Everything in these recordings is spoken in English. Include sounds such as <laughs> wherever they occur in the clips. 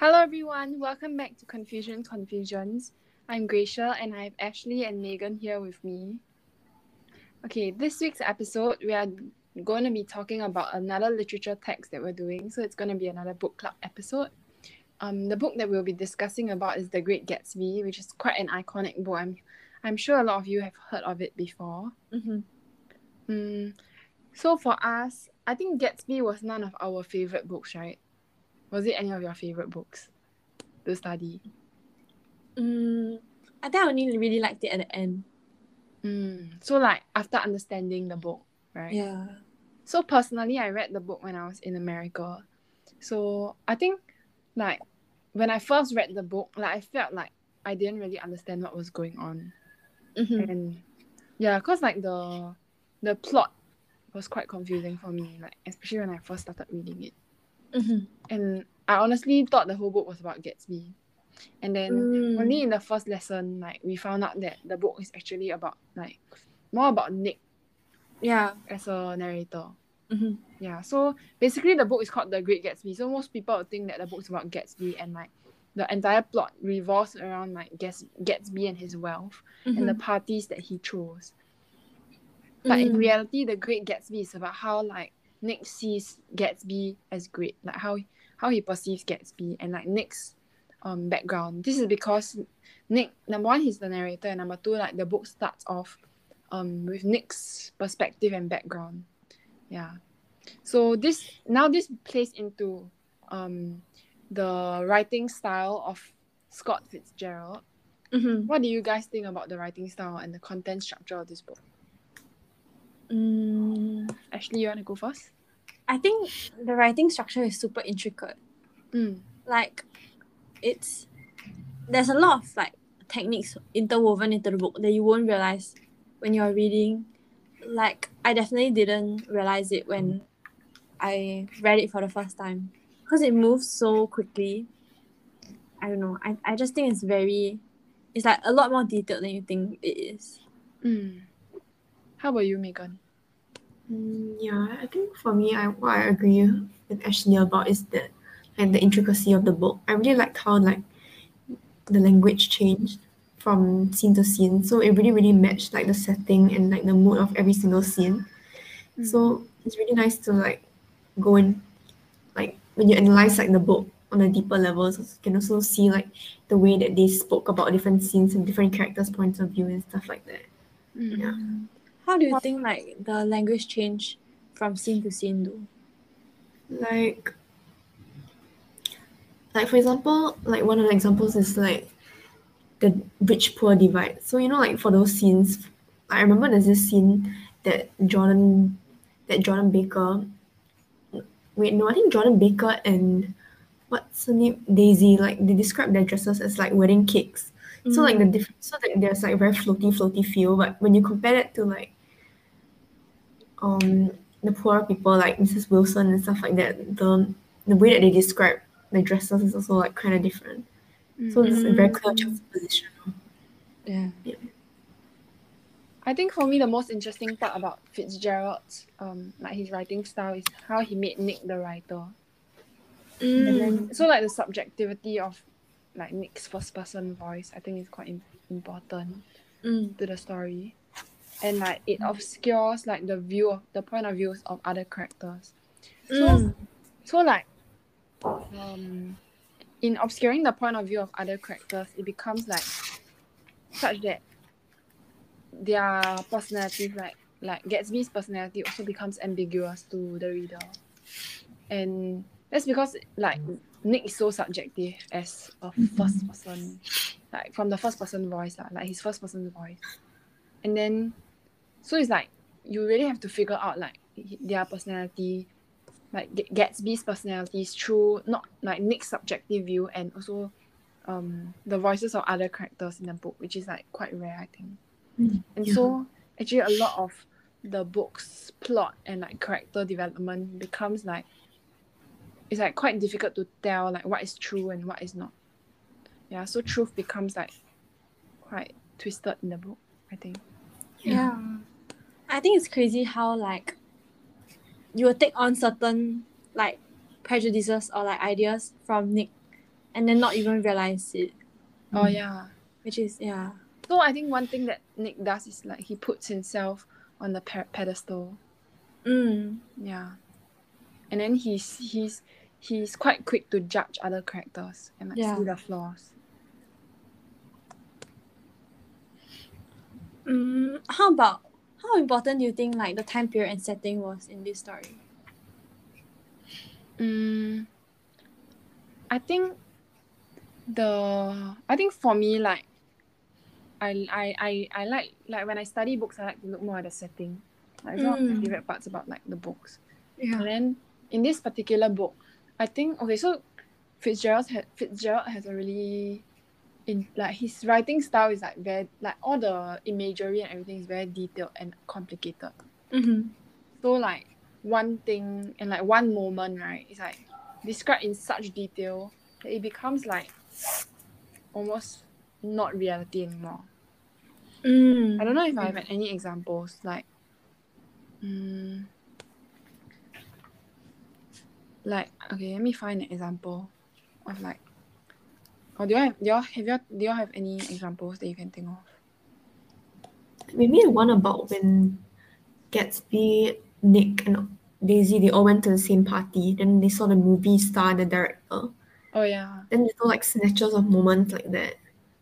Hello, everyone. Welcome back to Confusion Confusions. I'm Gracia, and I have Ashley and Megan here with me. Okay, this week's episode, we are going to be talking about another literature text that we're doing. So it's going to be another book club episode. Um, the book that we'll be discussing about is The Great Gatsby, which is quite an iconic book. I'm, I'm sure a lot of you have heard of it before. Mm-hmm. Mm, so for us, I think Gatsby was none of our favorite books, right? Was it any of your favorite books to study? Mm, I think I only really liked it at the end. Mm. So like after understanding the book, right? Yeah. So personally, I read the book when I was in America. So I think like when I first read the book, like I felt like I didn't really understand what was going on. Mm-hmm. And yeah, cause like the the plot was quite confusing for me, like especially when I first started reading it. Mm-hmm. And I honestly thought the whole book was about Gatsby. And then Mm. only in the first lesson, like we found out that the book is actually about like more about Nick Yeah. as a narrator. Mm-hmm. Yeah, so basically the book is called The Great Gatsby. So most people think that the book is about Gatsby and like the entire plot revolves around like Gats- Gatsby and his wealth and the parties that he chose. But in Mm. reality, The Great Gatsby is about how like Nick sees Gatsby as great, like how how he perceives Gatsby and like Nick's um background. This is because Nick number one he's the narrator and number two like the book starts off um with Nick's perspective and background. Yeah. So this now this plays into um the writing style of Scott Fitzgerald. Mm-hmm. What do you guys think about the writing style and the content structure of this book? Mm, Ashley, you want to go first? I think the writing structure is super intricate. Mm. Like, it's there's a lot of like techniques interwoven into the book that you won't realize when you're reading. Like, I definitely didn't realize it when I read it for the first time because it moves so quickly. I don't know. I, I just think it's very, it's like a lot more detailed than you think it is. Mm. How about you, Megan? Mm, yeah, I think for me, I what I agree with Ashley about is that like the intricacy of the book. I really liked how like the language changed from scene to scene, so it really really matched like the setting and like the mood of every single scene. Mm. So it's really nice to like go in, like when you analyze like the book on a deeper level, so you can also see like the way that they spoke about different scenes and different characters' points of view and stuff like that. Mm. Yeah. How do you think like the language change from scene to scene though? like like for example like one of the examples is like the rich poor divide. So you know like for those scenes i remember there's this scene that jordan that jordan baker wait no i think jordan baker and what's her name? Daisy like they describe their dresses as like wedding cakes. So like the mm. difference so like there's like very floaty floaty feel but when you compare it to like um the poor people like Mrs. Wilson and stuff like that, the the way that they describe the dresses is also like kind of different. So it's a very clear juxtaposition. yeah. I think for me the most interesting part about Fitzgerald's um like his writing style is how he made Nick the writer. And Mm. then so like the subjectivity of like Nick's first person voice I think is quite im- important Mm. to the story. And like it obscures like the view of the point of views of other characters. So Mm. so like um in obscuring the point of view of other characters it becomes like such that their personalities like like Gatsby's personality also becomes ambiguous to the reader and that's because like Nick is so subjective as a first person like from the first person voice like his first person voice and then so it's like you really have to figure out like their personality like G- Gatsby's personalities through not like Nick's subjective view and also um the voices of other characters in the book, which is like quite rare, I think. Mm, And yeah. so actually a lot of the book's plot and like character development becomes like it's like quite difficult to tell like what is true and what is not. Yeah, so truth becomes like quite twisted in the book, I think. Yeah. I think it's crazy how like you will take on certain like prejudices or like ideas from Nick and then not even realize it, Oh yeah. which is yeah. So I think one thing that Nick does is like he puts himself on the pe- pedestal. Mm. Yeah. And then he's he's he's quite quick to judge other characters and like Yeah. see the flaws. Mm, how about how important do you think like the time period and setting was in this story? Mm, I think the I think for me like I I I, I like like when I study books I like to look more at the setting. Like it's one of my Mm. favorite parts about like the books. Yeah. And then in this particular book, I think okay, so Fitzgerald had Fitzgerald has a really in like his writing style is like very like all the imagery and everything is very detailed and complicated. Mm-hmm. So like one thing and like one moment, right, is like described in such detail that it becomes like almost not reality anymore. Mm. I don't know if I have any examples like mm, like okay, let me find an example of like or do you have do you have you do you have any examples that you can think of? Maybe the one about when Gatsby, Nick, and Daisy they all went to the same party. Then they saw the movie star the director. Oh yeah. Then they saw like snatches of moments like that.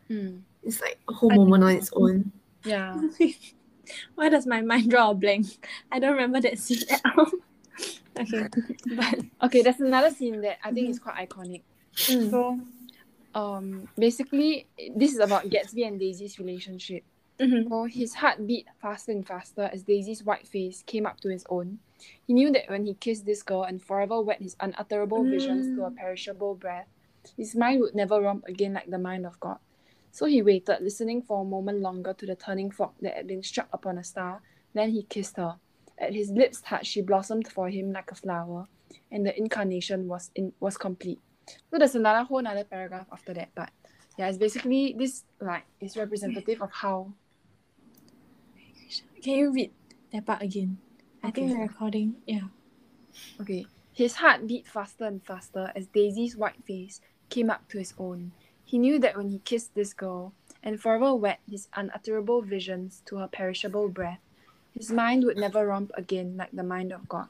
Hmm. It's like a whole I think- moment on its own. Yeah. <laughs> Why does my mind draw a blank? I don't remember that scene at all. <laughs> okay, but <laughs> Okay, there's another scene that I think is quite iconic. mm. So, um, basically, this is about Gatsby and Daisy's relationship. Mhm. So his heart beat faster and faster as Daisy's white face came up to his own. He knew that when he kissed this girl and forever wet his unutterable visions to a perishable breath, his mind would never romp again like the mind of God. So he waited, listening for a moment longer to the turning fog that had been struck upon a star. Then he kissed her. At his lips' touch, she blossomed for him like a flower, and the incarnation was in was complete. So there's another whole another paragraph after that, but yeah, it's basically this like is representative of how Can you read that part again? I think the recording. Yeah. Okay. His heart beat faster and faster as Daisy's white face came up to his own. He knew that when he kissed this girl and forever wet his unutterable visions to her perishable breath, his mind would never romp again like the mind of God.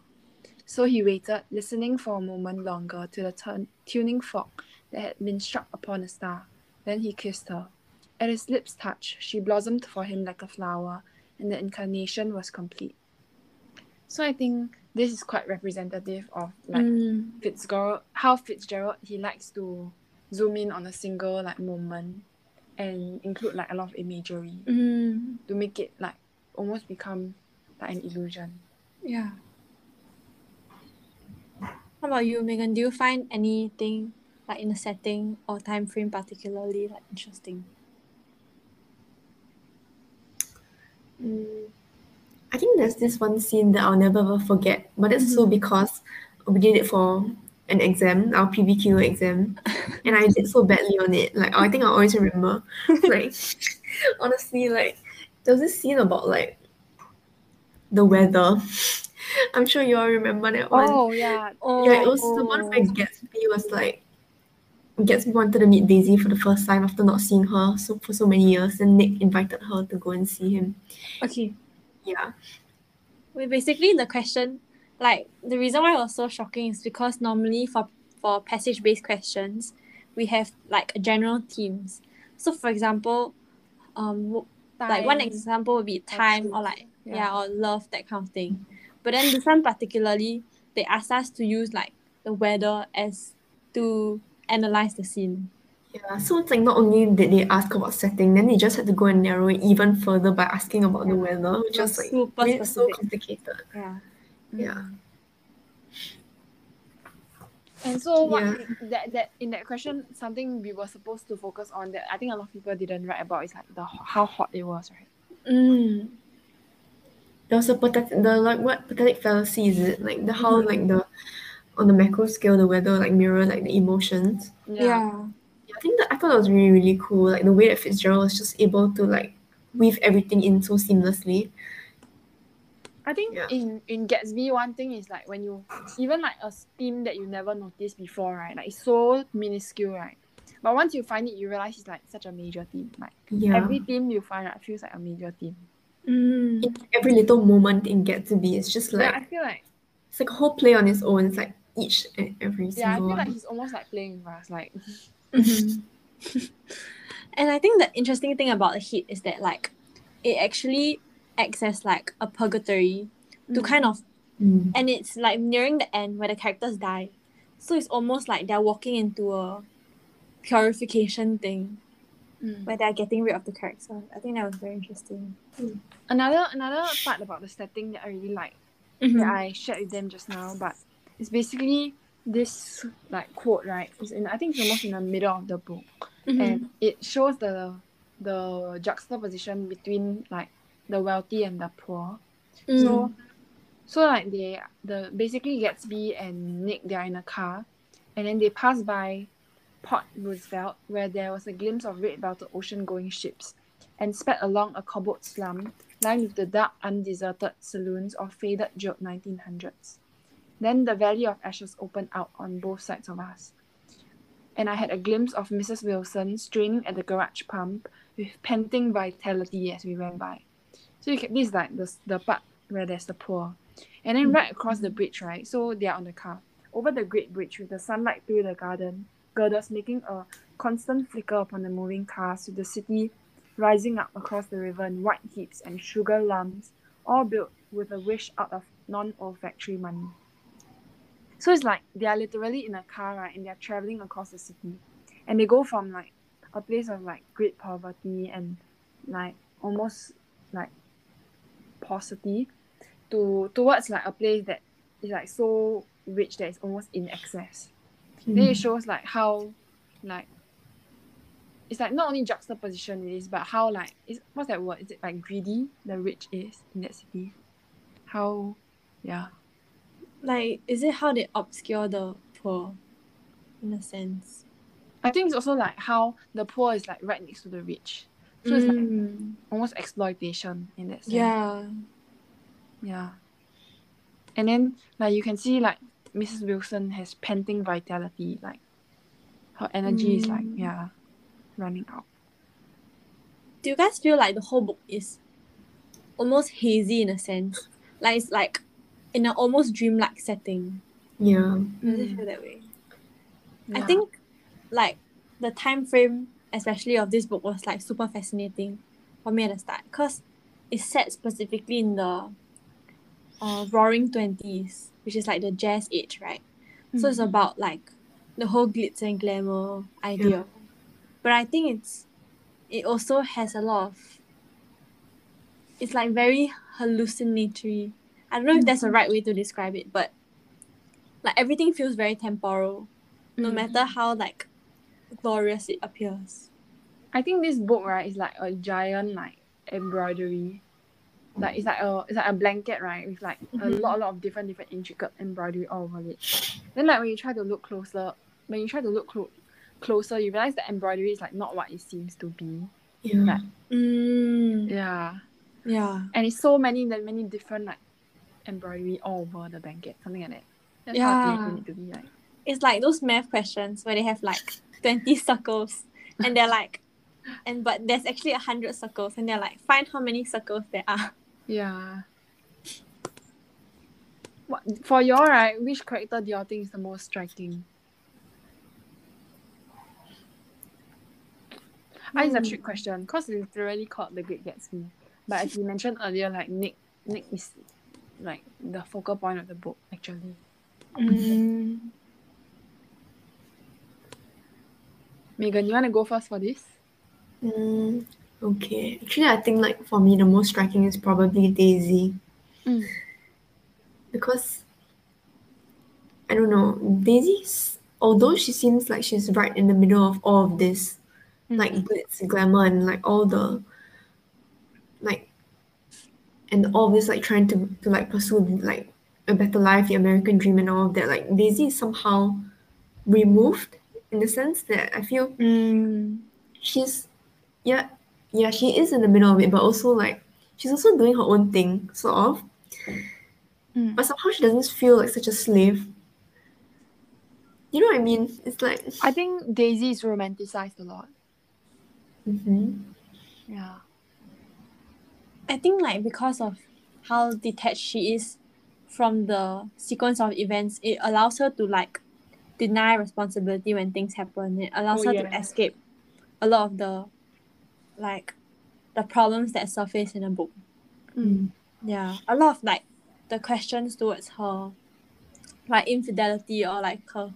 So he waited, listening for a moment longer to the turn- tuning fork that had been struck upon a star. Then he kissed her. At his lips' touch, she blossomed for him like a flower, and the incarnation was complete. So I think this is quite representative of like Mm. Fitzgerald, how Fitzgerald he likes to zoom in on a single like moment and include like a lot of imagery Mm. to make it like almost become like an illusion. Yeah. How about you, Megan? Do you find anything like in the setting or time frame particularly like interesting? Mm, I think there's this one scene that I'll never ever forget, but it's so because we did it for an exam, our PBQ exam, and I did so badly on it. Like I think I always remember. <laughs> like <laughs> honestly, like there was this scene about like the weather. <laughs> I'm sure you all remember that one. Oh yeah. Oh, Yeah, it was the one where Gatsby was like Gatsby wanted to meet Daisy for the first time after not seeing her so for so many years, and Nick invited her to go and see him. Okay. Yeah. Wait, basically the question, like the reason why it was so shocking is because normally for for passage based questions, we have like general themes. So for example, um, w- like one example would be time or like yeah. Yeah. or love that kind of thing. But then this one particularly, they asked us to use like the weather as to analyze the scene. Yeah, so it's like not only did they ask about setting, then they just had to go and narrow it even further by asking about the weather, which It was was like super made so complicated. Yeah. Yeah. Mm. And so what Yeah. that that in that question something we were supposed to focus on that I think a lot of people didn't write about is like the how hot it was, right? Mm. There was a pathetic, the like what pathetic fallacy is it? Like the how Mhm. like the on the macro scale the weather like mirror like the emotions. Yeah. Yeah, I think that I thought that was really really cool. Like the way that Fitzgerald was just able to like weave everything in so seamlessly. I think Yeah. in in Gatsby, one thing is like when you even like a theme that you never noticed before, right? Like it's so minuscule, right? But once you find it, you realize it's like such a major theme. Like Yeah. every theme you find right, feels like a major theme. Mm. Every little moment in Gatsby. it's just like yeah, I feel like it's like a whole play on its own. It's like each and every single. yeah, I single feel like he's almost like playing with us. Like <laughs> Mhm. <laughs> and I think the interesting thing about the hit is that like it actually acts as like a purgatory to Mm. kind of Mm. and it's like nearing the end where the characters die. So it's almost like they're walking into a purification thing Mm. where they're getting rid of the character. I think that was very interesting. another another part about the setting that I really like Mm-hmm. that I shared with them just now, but it's basically this like quote, right? It's in I think it's almost in the middle of the book. Mm-hmm. And it shows the the juxtaposition between like the wealthy and the poor. Mm. So so like they the basically Gatsby and Nick they're in a car and then they pass by Port Roosevelt where there was a glimpse of red belted ocean going ships and sped along a cobbled slum lined with the dark undeserted saloons of faded gilt 1900s. Then the valley of ashes opened out on both sides of us. And I had a glimpse of Mrs. Wilson straining at the garage pump with panting vitality as we went by. So you can, this is like the, the part where there's the poor. And then hmm. right across the bridge, right? So they are on the car. Over the great bridge with the sunlight through the garden, girders making a constant flicker upon the moving cars with the city rising up across the river in white heaps and sugar lumps, all built with a wish out of non-olfactory money. So it's like they are literally in a car, right, and they're traveling across the city. And they go from like a place of like great poverty and like almost like paucity to towards like a place that is like so rich that it's almost in excess. Then it shows like how like it's like not only juxtaposition it is, but how like is what's that word? Is it like greedy the rich is in that city? How yeah. like, is it how they obscure the poor, in a sense? I think it's also like how the poor is like right next to the rich. So it's like Mm. almost exploitation in that sense. yeah. Yeah. And then like you can see like Mrs. Wilson has panting vitality, like her energy is like Mm. yeah, running out. Do you guys feel like the whole book is almost hazy in a sense? Like it's like in an almost dreamlike setting. Yeah. Does it Mm. feel that way? Yeah. I think like the time frame, especially of this book, was like super fascinating for me at the start because it's set specifically in the uh, Roaring Twenties, which is like the jazz age, right? So it's Mm. about like the whole glitz and glamour idea. But I think it's it also has a lot of it's like very hallucinatory. I don't know if that's the right way to describe it, but like everything feels very temporal, no Mm. matter how like glorious it appears. I think this book right is like a giant like embroidery. Like it's like a it's like a blanket right with like a Mhm. lot a lot of different different intricate embroidery all over it. Then like when you try to look closer, when you try to look clo- closer, you realize the embroidery is like not what it seems to be. Yeah. Like, Mm, yeah, yeah. and it's so many that many different like embroidery all over the blanket, something like that. That's how Yeah. it to be like. It's like those math questions where they have like twenty <laughs> circles and they're like and but there's actually a hundred circles and they're like find how many circles there are. Yeah. What for your right? Which character do you think is the most striking? I think it's a trick question because it's literally called The Great Gatsby. But as you mentioned earlier, like Nick, Nick is like the focal point of the book actually. Mm. Megan, you want to go first for this? Mm, okay. Actually, I think like for me, the most striking is probably Daisy Mm. because I don't know. Daisy's although she seems like she's right in the middle of all of this, like glitz, glamour, and like all the like and all this like trying to to like pursue like a better life, the American dream, and all of that. Like Daisy is somehow removed in the sense that I feel Mm. she's yeah yeah she is in the middle of it but also like she's also doing her own thing sort of Mm. but somehow she doesn't feel like such a slave You know what I mean? It's like. I think Daisy is romanticized a lot. Mhm. Yeah. I think like because of how detached she is from the sequence of events, it allows her to like deny responsibility when things happen. It allows Oh, her to escape a lot of the like the problems that surface in a book. Mm. Yeah. A lot of like the questions towards her like infidelity or like her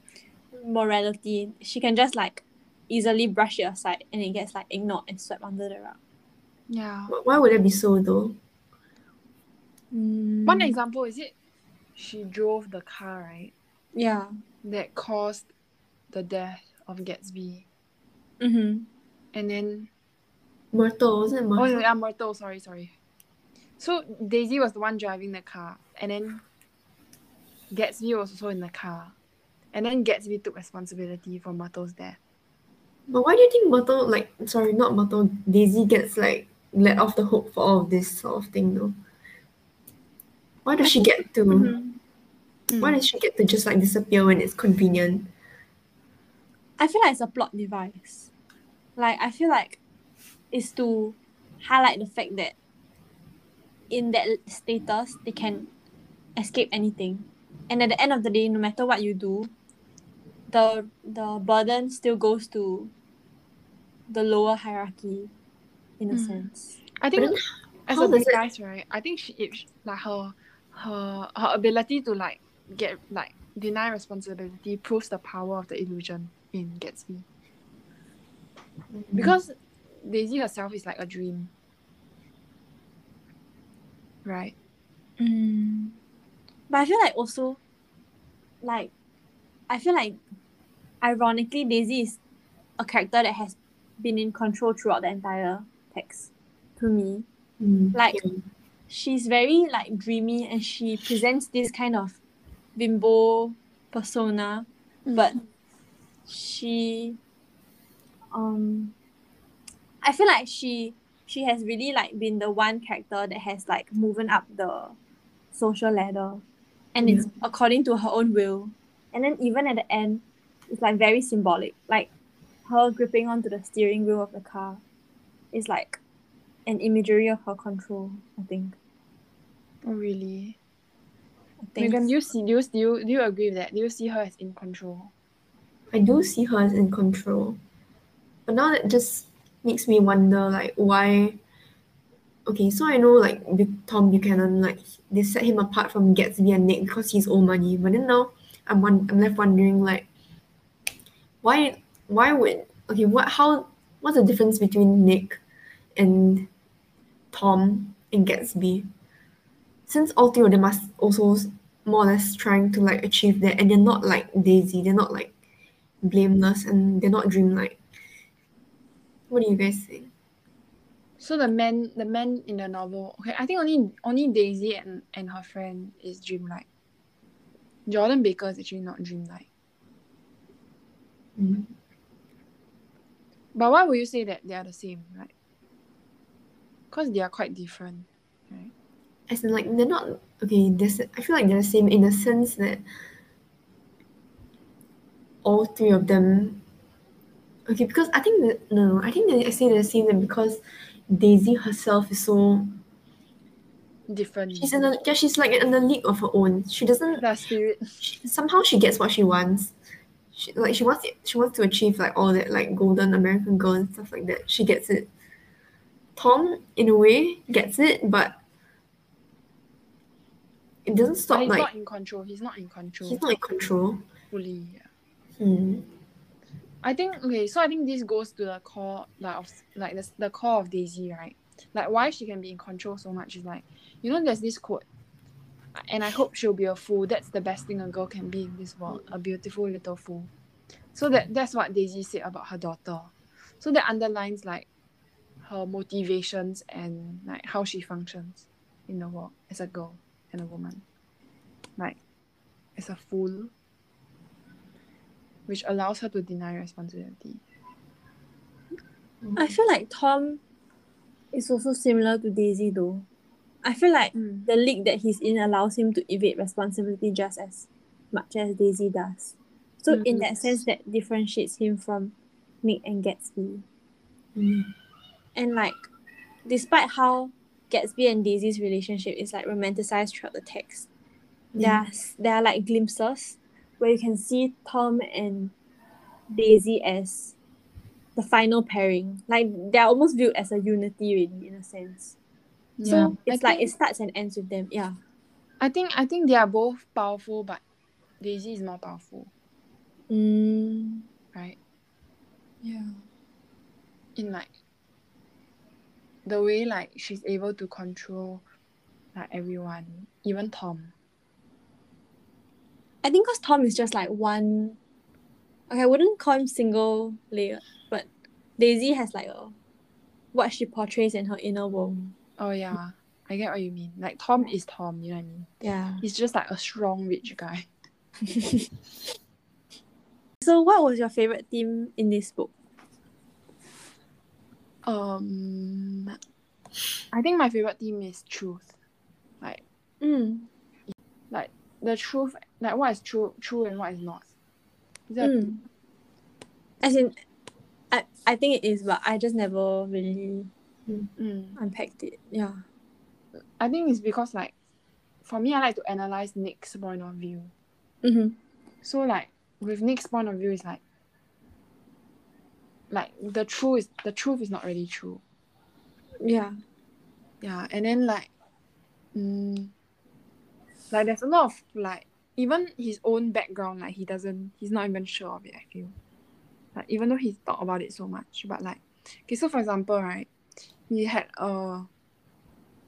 morality, she can just like easily brush it aside and it gets like ignored and swept under the rug. Yeah. Why would it be so though? One Mm, example is it she drove the car, right? Yeah. That caused the death of Gatsby. Mm-hmm. And then Myrtle, wasn't it Oh yeah, Myrtle, sorry, sorry. So Daisy was the one driving the car and then Gatsby was also in the car. And then Gatsby took responsibility for Myrtle's death. But why do you think Myrtle, like, sorry, not Myrtle, Daisy gets like let off the hook for all of this sort of thing though? Why does she get to? Mm-hmm. Why does she get to just like disappear when it's convenient? I feel like it's a plot device. Like I feel like it's to highlight the fact that in that status they can escape anything. And at the end of the day, no matter what you do, the the burden still goes to the lower hierarchy in a Mm. sense. I think then as how a does big guys, right? I think she it, like her her her ability to like get like deny responsibility proves the power of the illusion in Gatsby. Because Daisy herself is like a dream. Right? Mm. But I feel like also, like, I feel like, ironically, Daisy is a character that has been in control throughout the entire text. To me, Mm, Like- yeah. she's very like dreamy, and she presents this kind of bimbo persona, but she, um, I feel like she she has really like been the one character that has like moving up the social ladder and it's according to her own will and then even at the end it's like very symbolic like her gripping onto the steering wheel of the car is like an imagery of her control i think Oh really? i think Megan, do you see do you, do you do you agree with that? Do you see her as in control? I do see her as in control. But now that just makes me wonder like why okay, so I know like Tom Buchanan, like they set him apart from Gatsby and Nick because he's old money. But then now I'm one I'm left wondering like why why would okay what how what's the difference between Nick and Tom and Gatsby? Since all three of them are also more or less trying to like achieve that and they're not like Daisy, they're not like blameless and they're not dreamlike. What do you guys think? So the men the men in the novel okay, I think only only Daisy and, and her friend is dreamlike. Jordan Baker is actually not dreamlike. Mm. But why would you say that they are the same, right? Because they are quite different, right? As in like they're not okay, there's I feel like they're the same in the sense that all three of them okay because I think that no, I think they say they're the same because Daisy herself is so Different. she's in a yeah she's like in a league of her own. She doesn't the spirit. she, somehow she gets what she wants. She, like she wants it, she wants to achieve like all that like golden American girl and stuff like that. She gets it. Tom, in a way, gets it, but it doesn't But stop he's like not in control. He's not in control he's not in control. fully. Yeah. Hmm. I think okay, so I think this goes to the core like of like the, the core of Daisy, right? Like why she can be in control so much is like you know there's this quote and I hope she'll be a fool. That's the best thing a girl can be in this world, a beautiful little fool. So that that's what Daisy said about her daughter. So that underlines like her motivations and like how she functions in the world as a girl and a woman. Like as a fool which allows her to deny responsibility. i feel like tom is also similar to daisy though i feel like Mm. the league that he's in allows him to evade responsibility just as much as daisy does So in Mm. that sense, that differentiates him from Nick and Gatsby. Mm. And like, despite how Gatsby and Daisy's relationship is like romanticized throughout the text, there are, there are like glimpses where you can see Tom and Daisy as the final pairing. Like they're almost viewed as a unity, really, in a sense. Yeah. So I it's like think- it starts and ends with them. Yeah. I think I think they are both powerful, but Daisy is more powerful, Mm, right? yeah. In like the way like she's able to control like everyone, even Tom. I think because Tom is just like one. Okay, I wouldn't call him single layer, but Daisy has like a what she portrays in her inner world. Oh yeah, I get what you mean. Like Tom is Tom, you know what I mean? Yeah. He's just like a strong rich guy. <laughs> <laughs> So, what was your favorite theme in this book? Um, I think my favorite theme is truth. Like Mm. like the truth, like what is true, true and what is not. Is that Mm. As in, I I think it is, but I just never really Mm. unpacked it. Yeah. I think it's because like, for me, I like to analyze Nick's point of view. Mm-hmm. So like with Nick's point of view, is like, like the truth is the truth is not really true. Yeah. Yeah, and then like, mm, like there's a lot of like even his own background, like he doesn't, he's not even sure of it. I feel, like even though he's thought about it so much, but like, okay, so for example, right, he had uh,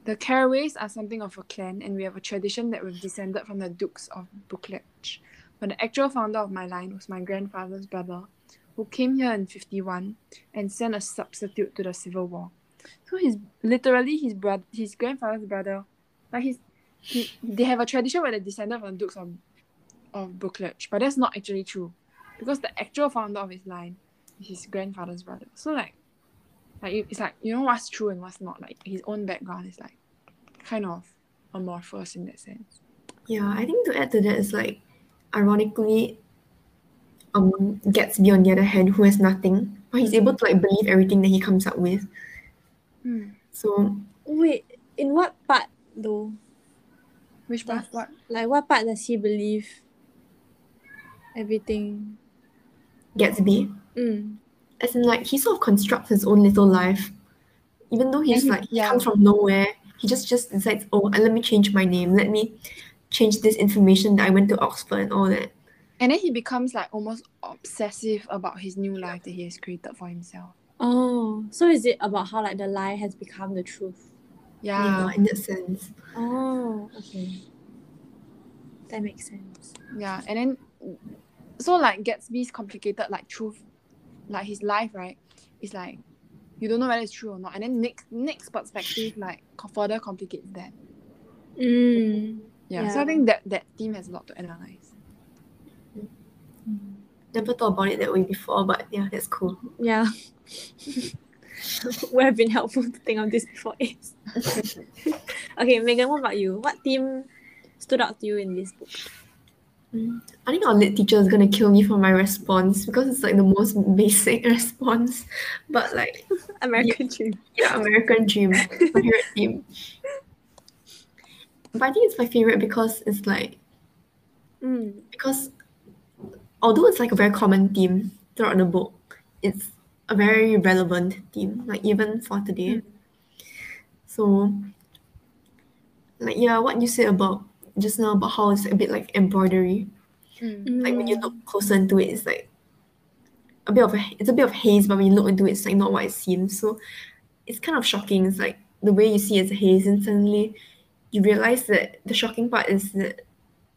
the Caraways are something of a clan, and we have a tradition that we've descended from the Dukes of Buccleuch. But the actual founder of my line was my grandfather's brother, who came here in fifty one and sent a substitute to the Civil War. So he's literally his brother, his grandfather's brother. Like he's, he, they have a tradition where the descended of the Dukes of, of Buccleuch, but that's not actually true, because the actual founder of his line is his grandfather's brother. So like, like it's like you know what's true and what's not. Like his own background is like, kind of amorphous in that sense. Yeah, I think to add to that is like, ironically, um, Gatsby on the other hand, who has nothing, but he's able to like believe everything that he comes up with. Hmm. So Wait, in what part though? Which part? Does- What? Like, what part does he believe? Everything. Gatsby, Mm. as in like he sort of constructs his own little life, even though he's he- like he yeah. comes from nowhere. He just just decides, oh, let me change my name. Let me change this information that I went to Oxford and all that. And then he becomes like almost obsessive about his new life that he has created for himself. Oh, so is it about how like the lie has become the truth? Yeah, Yeah, in that sense. Oh, okay. That makes sense. yeah. And then, so like Gatsby's complicated like truth, like his life, right? It's like you don't know whether it's true or not. And then Nick Nick's perspective like further complicates that. Mm. Yeah. So I think that that theme has a lot to analyze. Never thought about it that way before, but yeah, that's cool. Yeah. <laughs> <laughs> Would have been helpful to think of this before it. <laughs> okay, Megan, what about you? What theme stood out to you in this book? I think our lit teacher is gonna kill me for my response because it's like the most basic <laughs> response. But like American Dream. yeah, American Dream, my favorite team. But I think it's my favorite because it's like Mm. because although it's like a very common theme throughout the book, it's a very relevant theme, like even for today. So like yeah, what you said about just now about how it's a bit like embroidery. Mm. Like when you look closer into it, it's like a bit of a it's a bit of haze, but when you look into it, it's like not what it seems. So it's kind of shocking. It's like the way you see it as a haze, and suddenly you realize that the shocking part is that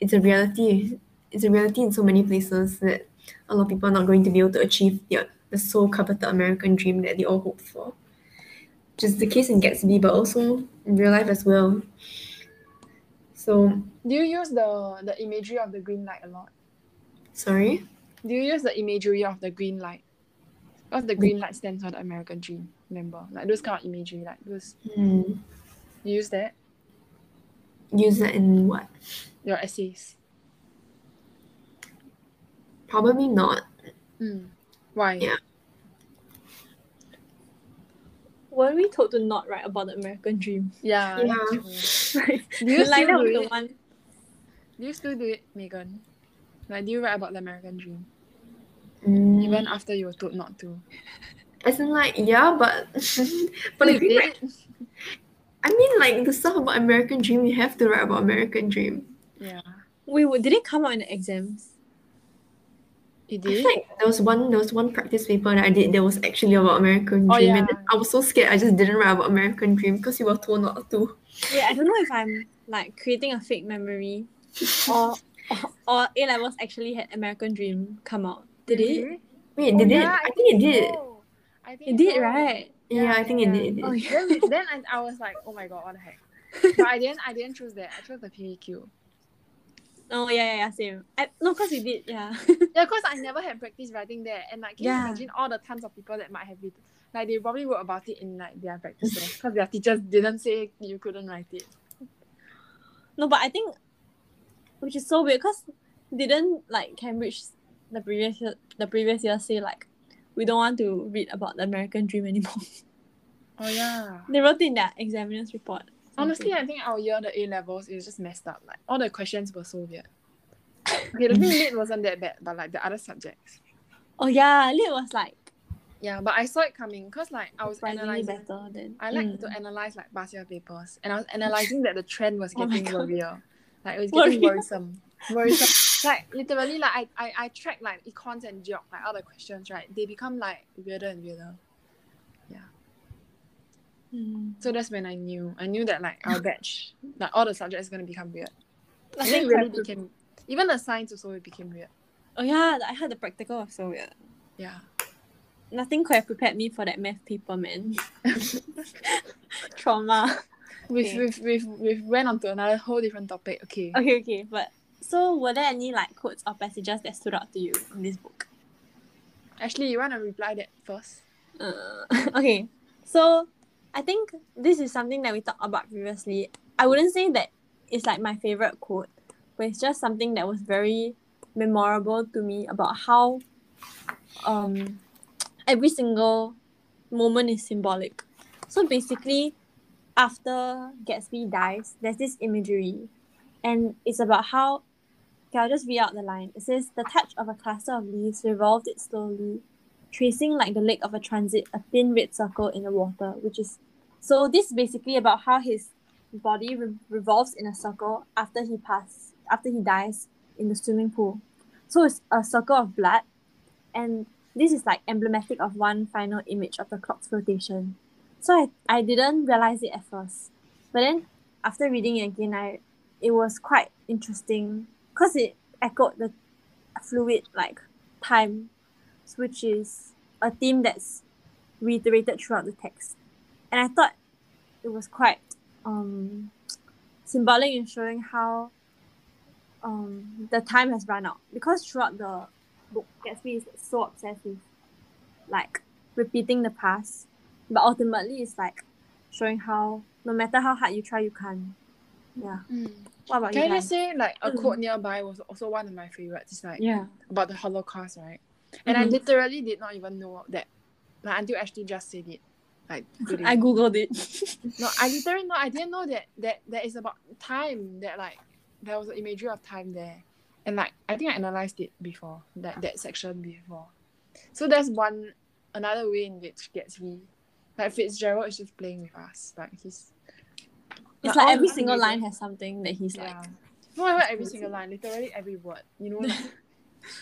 it's a reality. It's a reality in so many places that a lot of people are not going to be able to achieve the, the so coveted American dream that they all hope for. Which is the case in Gatsby, but also in real life as well. So Do you use the the imagery of the green light a lot? sorry. Do you use the imagery of the green light? Because the green light stands for the American dream. Remember, like those kind of imagery, like those. Hmm. You use that Use that in what? your essays. Probably not. Mm. Why? Yeah. Were we told to not write about the American dream? Yeah. <laughs> Yeah. that's true. Like, Do you like still do was the it? one. Do you still do it, Megan? Like, do you write about the American dream Mm, even after you were told not to? as in like yeah, but <laughs> but you if you did? write- I mean like the stuff about American Dream, you have to write about American Dream. Yeah. Wait, wait, did it come out in the exams? You I did? feel like there was one there was one practice paper that I did that was actually about American Oh, Dream, and yeah. then I was so scared I just didn't write about American Dream because you were told not to. Wait, I don't know if I'm like creating a fake memory <laughs> or or, or A levels actually had American Dream come out. Did it? Wait, Oh, did it? yeah, I think it did. so. I think It did, so. right? Yeah, Yeah, I think yeah, it did. It did. Oh, yeah. Then, then I, I was like, oh my god, what the heck? But I didn't. I didn't choose that. I chose the PBQ. Oh yeah, yeah, yeah, same. I, no, cause we did, yeah. <laughs> Yeah, because I never had practice writing there, and like, can Yeah. you imagine all the tons of people that might have written? Like, they probably wrote about it in like their practice because their teachers didn't say you couldn't write it. no, but I think, which is so weird, cause didn't like Cambridge the previous year, the previous year say like, we don't want to read about the American Dream anymore. <laughs> Oh yeah. they wrote it in their examiner's report. Honestly, I think our year the A levels is just messed up. Like all the questions were so weird. Okay, the thing lit wasn't that bad, but like the other subjects. Oh yeah, Lit was like Yeah, but I saw it coming because like I was analyzing. better than. I like Mm. to analyze like past year papers, and I was analyzing that the trend was Oh getting God. worrier. Like it was getting worrisome. Worrisome. like literally, like I, I I track like econs and geog, like all the questions, right? They become like weirder and weirder. Mm. So that's when I knew. I knew that like our batch, like all the subjects is gonna become weird. I And it really became even the science also became weird. Oh yeah, I heard the practical was so weird. Yeah. Nothing could have prepared me for that math paper, man. <laughs> Trauma. We've, Okay. we've, we've, we've went on to another whole different topic. Okay. Okay, okay, but so were there any like quotes or passages that stood out to you in this book? Actually, you wanna reply that first? Uh, <laughs> okay, so I think this is something that we talked about previously. I wouldn't say that it's like my favorite quote, but it's just something that was very memorable to me about how um every single moment is symbolic. So basically, after Gatsby dies, there's this imagery, and it's about how. Okay, I'll just read out the line. It says, "The touch of a cluster of leaves revolved it slowly, tracing like the leg of a transit a thin red circle in the water, which is so this is basically about how his body re- revolves in a circle after he pass after he dies in the swimming pool. So it's a circle of blood, and this is like emblematic of one final image of the clock's rotation. So I, I didn't realize it at first, but then after reading it again, I it was quite interesting because it echoed the fluid like time which is a theme that's reiterated throughout the text. And I thought it was quite um, symbolic in showing how um, the time has run out. Because throughout the book, Gatsby is so obsessed with like repeating the past, but ultimately it's like showing how no matter how hard you try, you can't. Yeah. What about Can you I just say, like, a Mm. quote nearby was also one of my favorites. It's like Yeah. about the Holocaust, right? And I Mhm. literally did not even know that, like, until Ashley just said it. Like, today. I googled it. no, I literally no, I didn't know that that that is about time. That like there was an imagery of time there, and like I think I analyzed it before that that section before. So there's one another way in which gets me. like Fitzgerald is just playing with us. Like he's. It's like every single line has something that he's Yeah. like. Even every single line, literally every word. You know, like, <laughs>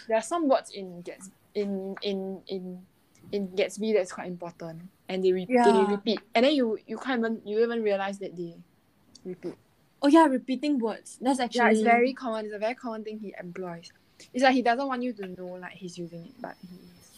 there are some words in Gats in in in in Gatsby that's quite important, and they, re- they Yeah. repeat, and then you you can't even you even realize that they repeat. Oh yeah, repeating words. That's actually Yeah, it's very common. It's a very common thing he employs. It's like he doesn't want you to know like he's using it, but he is.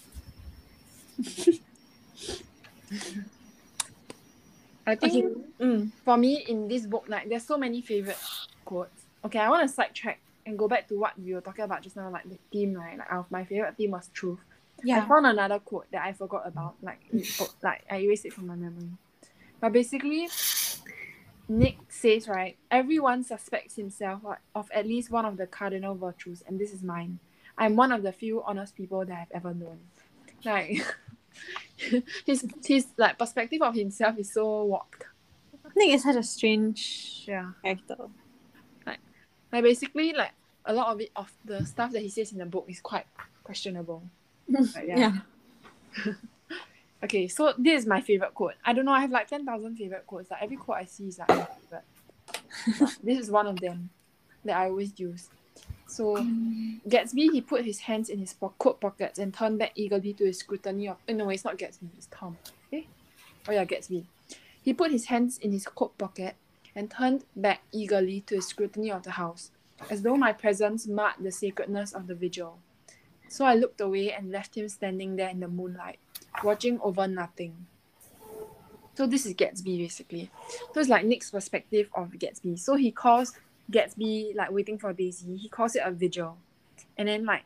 I think Okay. Mm. for me in this book, like there's so many favorite quotes. Okay, I want to sidetrack and go back to what we were talking about just now, like the theme, right? Like our, my favorite theme was truth. Yeah. I found another quote that I forgot about, like it- oh, like I erased it from my memory. But basically, Nick says, right, everyone suspects himself of- at least one of the cardinal virtues, and this is mine. I'm one of the few honest people that I've ever known. Like <laughs> his his like perspective of himself is so warped. Nick is such a strange Yeah. character. Like basically like a lot of it of the stuff that he says in the book is quite questionable. <laughs> But yeah. yeah. <laughs> Okay, so this is my favorite quote. I don't know, I have like ten thousand favorite quotes. Like every quote I see is like my favorite. But <laughs> this is one of them that I always use. So Gatsby, he put his hands in his po- coat pockets and turned back eagerly to his scrutiny of. Oh, no, it's not Gatsby, it's Tom. Eh? Oh yeah, Gatsby. He put his hands in his coat pocket and turned back eagerly to his scrutiny of the house, as though my presence marred the sacredness of the vigil. So I looked away and left him standing there in the moonlight, watching over nothing. So this is Gatsby basically. So it's like Nick's perspective of Gatsby. So he calls Gatsby like waiting for Daisy. He calls it a vigil, and then like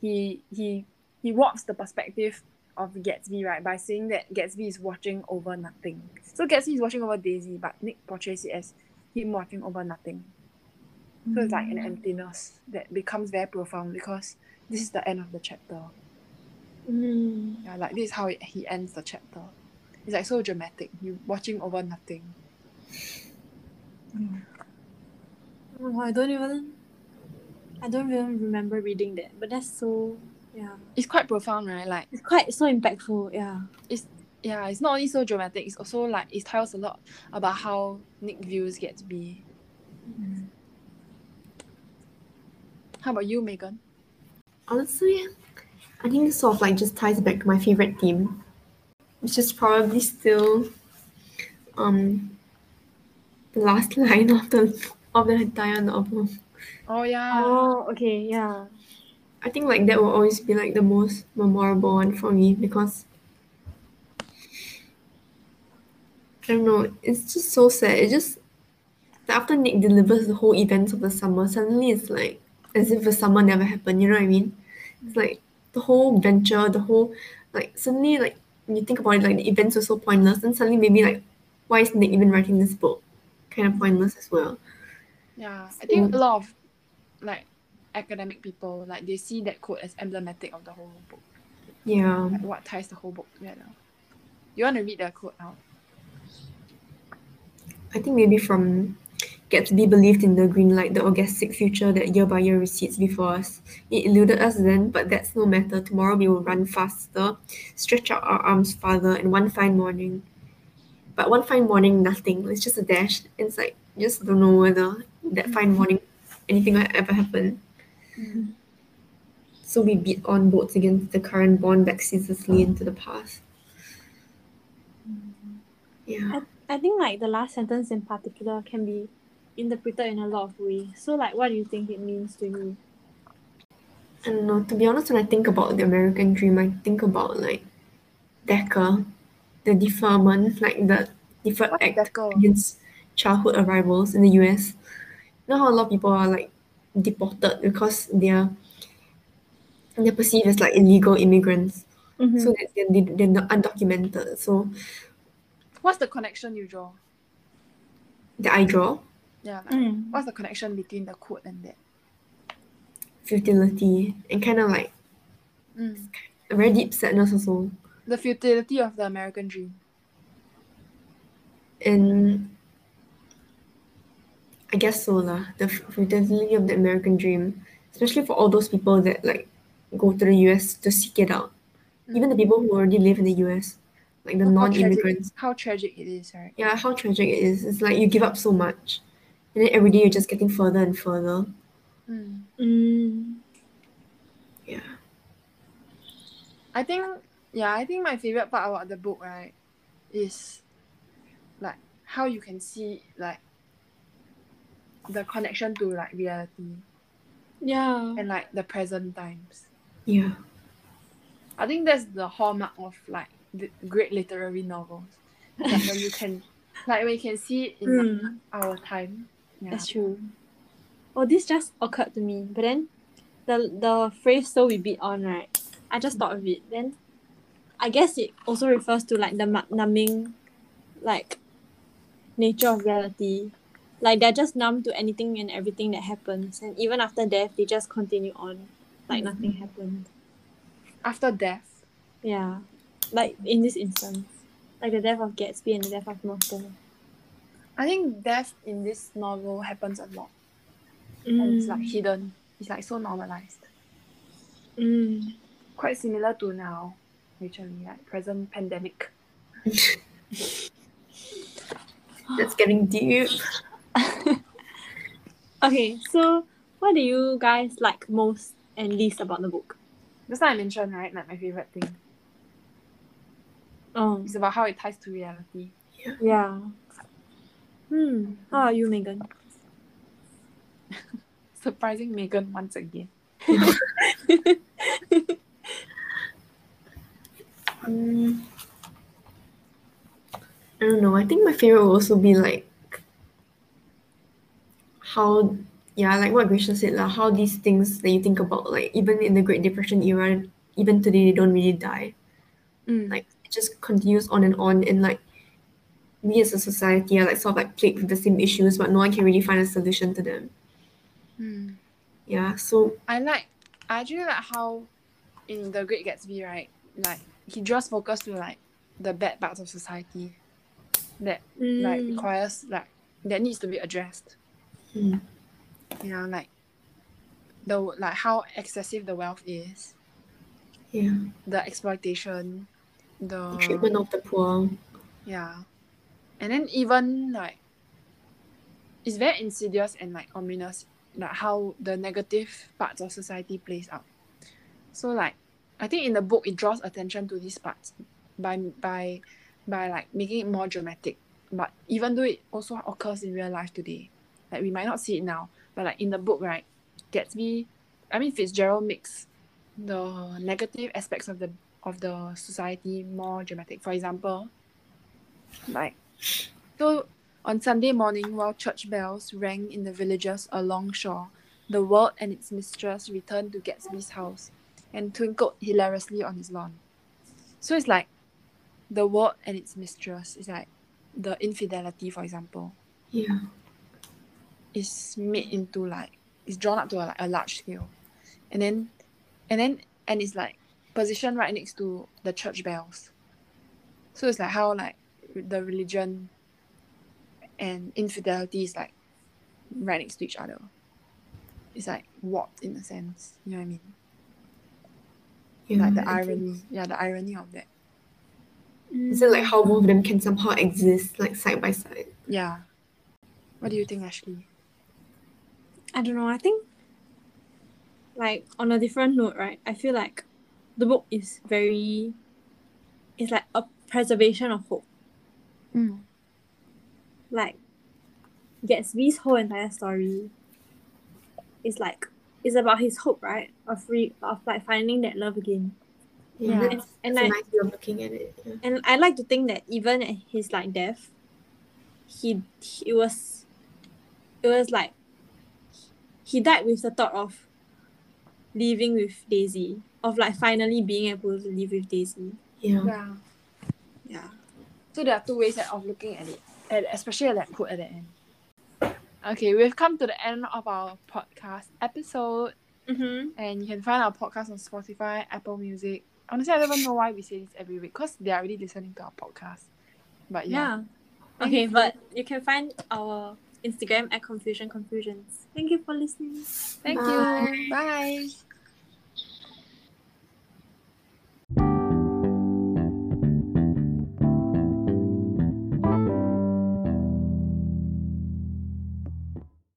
he he he warps the perspective of Gatsby right by saying that Gatsby is watching over nothing. So Gatsby is watching over Daisy, but Nick portrays it as him watching over nothing. So it's mm. like an emptiness that becomes very profound because this is the end of the chapter. Mm. Yeah, like this is how it, he ends the chapter. It's like so dramatic. You're watching over nothing. Mm. Oh, I don't even. I don't even remember reading that, but that's so. Yeah, It's quite profound, right? Like it's quite so impactful. Yeah. It's yeah, it's not only so dramatic, it's also like it tells a lot about how Nick views Gatsby. Mm. How about you, Megan? Honestly, I think this sort of like just ties back to my favorite theme, which is probably still um the last <laughs> line of the of the entire novel. Oh yeah. Oh, okay. Yeah. I think like that will always be like the most memorable one for me because I don't know, it's just so sad. It just after Nick delivers the whole events of the summer, suddenly it's like as if the summer never happened, you know what I mean? It's like the whole venture, the whole like suddenly like when you think about it, like the events were so pointless, and suddenly maybe like why is Nick even writing this book? Kind of pointless as well. Yeah. I think a lot of like academic people like they see that quote as emblematic of the whole book. Yeah. Like what ties the whole book together. You want to read the quote out? I think maybe from Gatsby believed in the green light, the orgastic future that year by year recedes before us. It eluded us then, but that's no matter. Tomorrow we will run faster, stretch out our arms farther, and one fine morning. But one fine morning, nothing. It's just a dash. It's like, just don't know whether that mm-hmm. fine morning anything will ever happen. Mm-hmm. So we beat on boats against the current borne back ceaselessly into the past. Mm-hmm. Yeah. I, I think like the last sentence in particular can be interpreted in a lot of ways. So like, what do you think it means to you? I don't know. To be honest, when I think about the American dream, I think about like DACA, the deferment, like the deferred What's act Decker? against childhood arrivals in the US. You know how a lot of people are like deported because they're they're perceived as like illegal immigrants, Mm-hmm. so that they're, they- they're not undocumented. So What's the connection you draw? that I draw Yeah, like, Mm. what's the connection between the quote and that? futility and kind of like Mm. a very deep sadness also. The futility of the American dream. And I guess so lah. The futility of the American dream, especially for all those people that like go to the US to seek it out. Even the people who already live in the US, like the How non-immigrants. How tragic it is, right? Yeah, how tragic it is. It's like you give up so much, and then every day you're just getting further and further. Mm. Mm. Yeah. I think yeah, I think my favorite part about the book, right, is like how you can see like the connection to like reality Yeah. and like the present times. Yeah. I think that's the hallmark of like the great literary novels. Like when you can <laughs> like when you can see it in Mm. our time. Yeah. That's true. Oh, this just occurred to me. But then the the phrase so we beat on, right? I just thought of it. Then I guess it also refers to like the numbing like nature of reality. Like they're just numb to anything and everything that happens and even after death they just continue on. like mm-hmm. nothing happened. After death. Yeah, like in this instance, like the death of Gatsby and the death of Myrtle. I think death in this novel happens a lot. And it's like Mm. hidden. It's like so normalized. Mm. Quite similar to now, actually, like present pandemic. <laughs> That's getting deep. <laughs> Okay, so what do you guys like most and least about the book? That's what I mentioned, right? Like my favorite thing. Oh, It's about how it ties to reality. yeah. Hmm. How are you, Megan? <laughs> Surprising Megan once again. <laughs> Mm, I don't know. I think my favorite will also be like how, yeah, like what Grisha said, like how these things that you think about, like even in the Great Depression era, even today, they don't really die. Mm. Like it just continues on and on, and like we as a society are like sort of like plagued with the same issues, but no one can really find a solution to them. Mm. Yeah, so I like I actually like how in the Great Gatsby, right? Like he draws focus to like the bad parts of society that like Mm. requires like that needs to be addressed. mm, You know, like the like how excessive the wealth is, yeah, the exploitation, the the treatment of the poor. Yeah. And then even like it's very insidious and like ominous, like how the negative parts of society plays out. So like I think in the book it draws attention to these parts by by by like making it more dramatic. But even though it also occurs in real life today, like we might not see it now, but like in the book, right, Gatsby, I mean Fitzgerald makes the negative aspects of the of the society more dramatic. For example, like so on Sunday morning while church bells rang in the villages along shore, the world and its mistress returned to Gatsby's house and twinkled hilariously on his lawn. So it's like the world and its mistress is like the infidelity, for example, Yeah, is made into like is drawn up to a, like a large scale. And then and then and it's like positioned right next to the church bells. So it's like how like the religion and infidelity is like right next to each other. It's like warped in a sense. You know what I mean? yeah. like the I think- irony. Yeah, the irony of that. Mm. Is it like how both of them can somehow exist like side by side? Yeah. What do you think, Ashley? I don't know. I think, like, on a different note, right? I feel like the book is very, it's like a preservation of hope. Mm. Like, Gatsby's whole entire story is like, it's about his hope, right? Of re- of like finding that love again. Yeah. that's, And that's a I- nice way of looking at it. Yeah. And I like to think that even at his like death, he it was, it was like, he died with the thought of living with Daisy, of like finally being able to live with Daisy. Yeah. Yeah. Yeah. So there are two ways of looking at it, and especially at that quote at the end. Okay, we've come to the end of our podcast episode, Mm-hmm. and you can find our podcast on Spotify, Apple Music. Honestly, I don't even know why we say this every week because they are already listening to our podcast. But yeah, Yeah. Okay, but you can find our Instagram at Confusion Confusions. Thank you for listening. thank Bye. you. Bye.